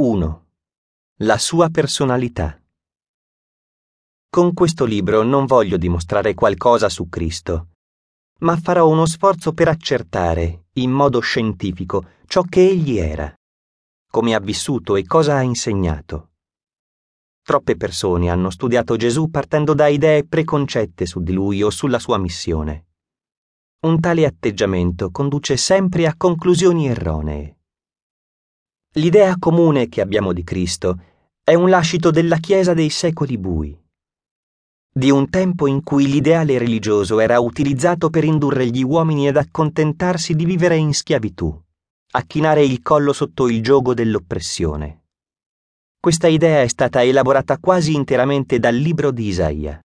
1. La sua personalità. Con questo libro non voglio dimostrare qualcosa su Cristo, ma farò uno sforzo per accertare, in modo scientifico, ciò che egli era, come ha vissuto e cosa ha insegnato. Troppe persone hanno studiato Gesù partendo da idee preconcette su di lui o sulla sua missione. Un tale atteggiamento conduce sempre a conclusioni erronee. L'idea comune che abbiamo di Cristo è un lascito della Chiesa dei secoli bui, di un tempo in cui l'ideale religioso era utilizzato per indurre gli uomini ad accontentarsi di vivere in schiavitù, a chinare il collo sotto il giogo dell'oppressione. Questa idea è stata elaborata quasi interamente dal libro di Isaia.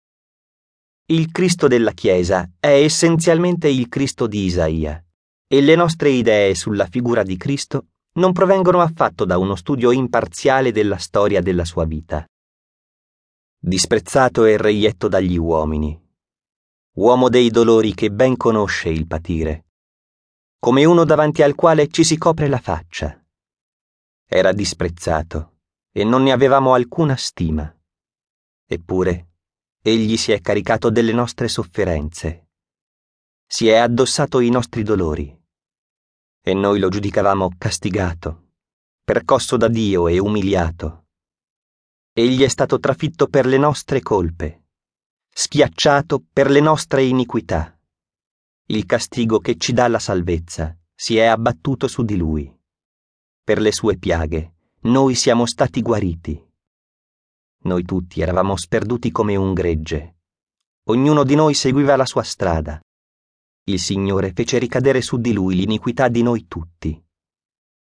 Il Cristo della Chiesa è essenzialmente il Cristo di Isaia, e le nostre idee sulla figura di Cristo non provengono affatto da uno studio imparziale della storia della sua vita. Disprezzato e reietto dagli uomini, uomo dei dolori che ben conosce il patire, come uno davanti al quale ci si copre la faccia. Era disprezzato e non ne avevamo alcuna stima. Eppure, egli si è caricato delle nostre sofferenze, si è addossato i nostri dolori e noi lo giudicavamo castigato, percosso da Dio e umiliato. Egli è stato trafitto per le nostre colpe, schiacciato per le nostre iniquità. Il castigo che ci dà la salvezza si è abbattuto su di lui. Per le sue piaghe noi siamo stati guariti. Noi tutti eravamo sperduti come un gregge. Ognuno di noi seguiva la sua strada il Signore fece ricadere su di lui l'iniquità di noi tutti.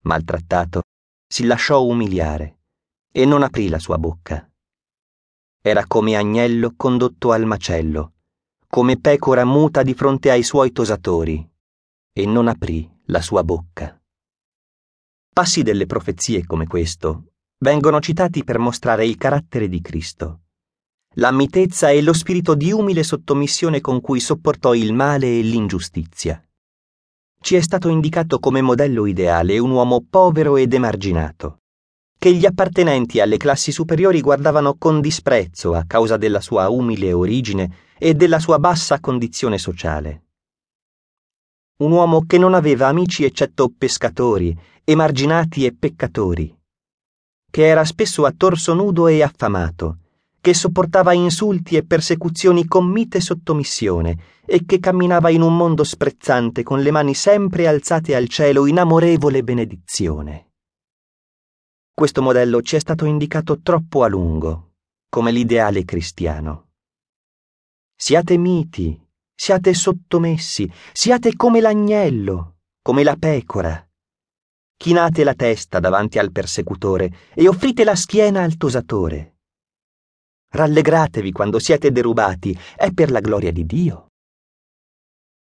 Maltrattato, si lasciò umiliare e non aprì la sua bocca. Era come agnello condotto al macello, come pecora muta di fronte ai suoi tosatori, e non aprì la sua bocca. Passi delle profezie come questo vengono citati per mostrare il carattere di Cristo la mitezza e lo spirito di umile sottomissione con cui sopportò il male e l'ingiustizia. Ci è stato indicato come modello ideale un uomo povero ed emarginato, che gli appartenenti alle classi superiori guardavano con disprezzo a causa della sua umile origine e della sua bassa condizione sociale. Un uomo che non aveva amici eccetto pescatori, emarginati e peccatori, che era spesso a torso nudo e affamato, che sopportava insulti e persecuzioni con mite sottomissione e che camminava in un mondo sprezzante con le mani sempre alzate al cielo in amorevole benedizione. Questo modello ci è stato indicato troppo a lungo, come l'ideale cristiano. Siate miti, siate sottomessi, siate come l'agnello, come la pecora. Chinate la testa davanti al persecutore e offrite la schiena al tosatore Rallegratevi quando siete derubati, è per la gloria di Dio.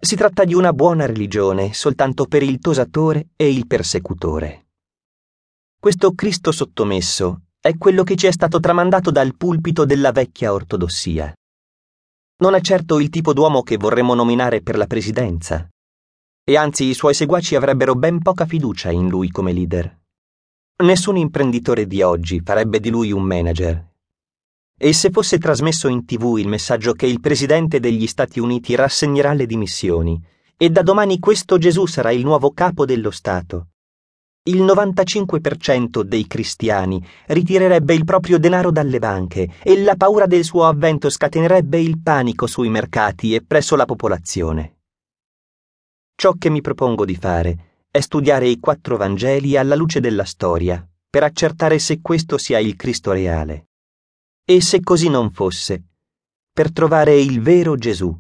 Si tratta di una buona religione soltanto per il tosatore e il persecutore. Questo Cristo sottomesso è quello che ci è stato tramandato dal pulpito della vecchia ortodossia. Non è certo il tipo d'uomo che vorremmo nominare per la presidenza, e anzi i suoi seguaci avrebbero ben poca fiducia in lui come leader. Nessun imprenditore di oggi farebbe di lui un manager e se fosse trasmesso in tv il messaggio che il Presidente degli Stati Uniti rassegnerà le dimissioni e da domani questo Gesù sarà il nuovo capo dello Stato, il 95% dei cristiani ritirerebbe il proprio denaro dalle banche e la paura del suo avvento scatenerebbe il panico sui mercati e presso la popolazione. Ciò che mi propongo di fare è studiare i quattro Vangeli alla luce della storia, per accertare se questo sia il Cristo reale. E se così non fosse, per trovare il vero Gesù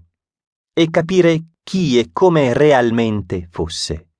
e capire chi e come realmente fosse.